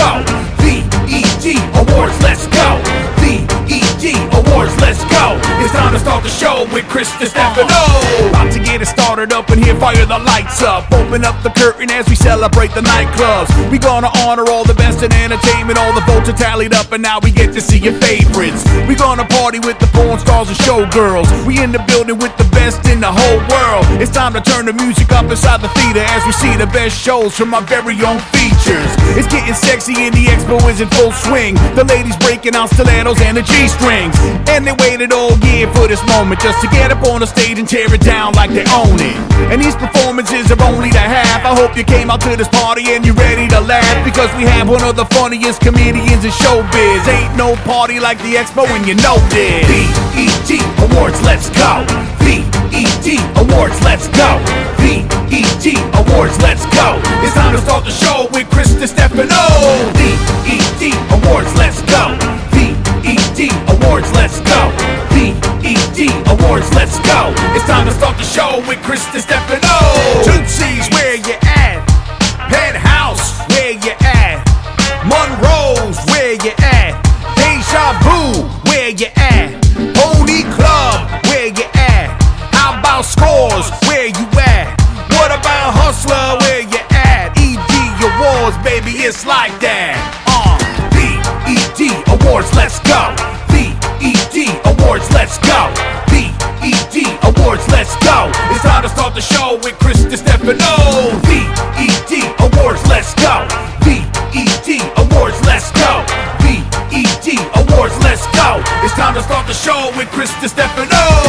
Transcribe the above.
go. VEG Awards, let's go. VEG Awards, let's go. It's time to start the show with Chris DiStefano. Get it started up in here, fire the lights up. Open up the curtain as we celebrate the nightclubs. We gonna honor all the best in entertainment, all the votes are tallied up, and now we get to see your favorites. We gonna party with the porn stars and showgirls. We in the building with the best in the whole world. It's time to turn the music up inside the theater as we see the best shows from our very own features. It's getting sexy and the expo is in full swing. The ladies breaking out stilettos and the G strings. And they waited all year for this moment just to get up on the stage and tear it down like they own it. And these performances are only the half. I hope you came out to this party and you're ready to laugh because we have one of the funniest comedians in showbiz. Ain't no party like the expo and you know this. BET Awards, let's go. BET Awards, let's go. BET Awards, let's go. It's time to start the show with Chris Stefano. BET It's time to start the show with Chris Stefano. Tootsie's, where you at? Penthouse, where you at? Monroe's, where you at? Deja Vu, where you at? Pony Club, where you at? How about Scores, where you at? What about Hustler, where you at? ED Awards, baby, it's like that. Uh, BET Awards, let's go. Awards, let's go. BET Awards, let's go. It's time to start the show with Chris Stefano. BET Awards, let's go. BET Awards, let's go. BET Awards, let's go. It's time to start the show with Chris Stefano.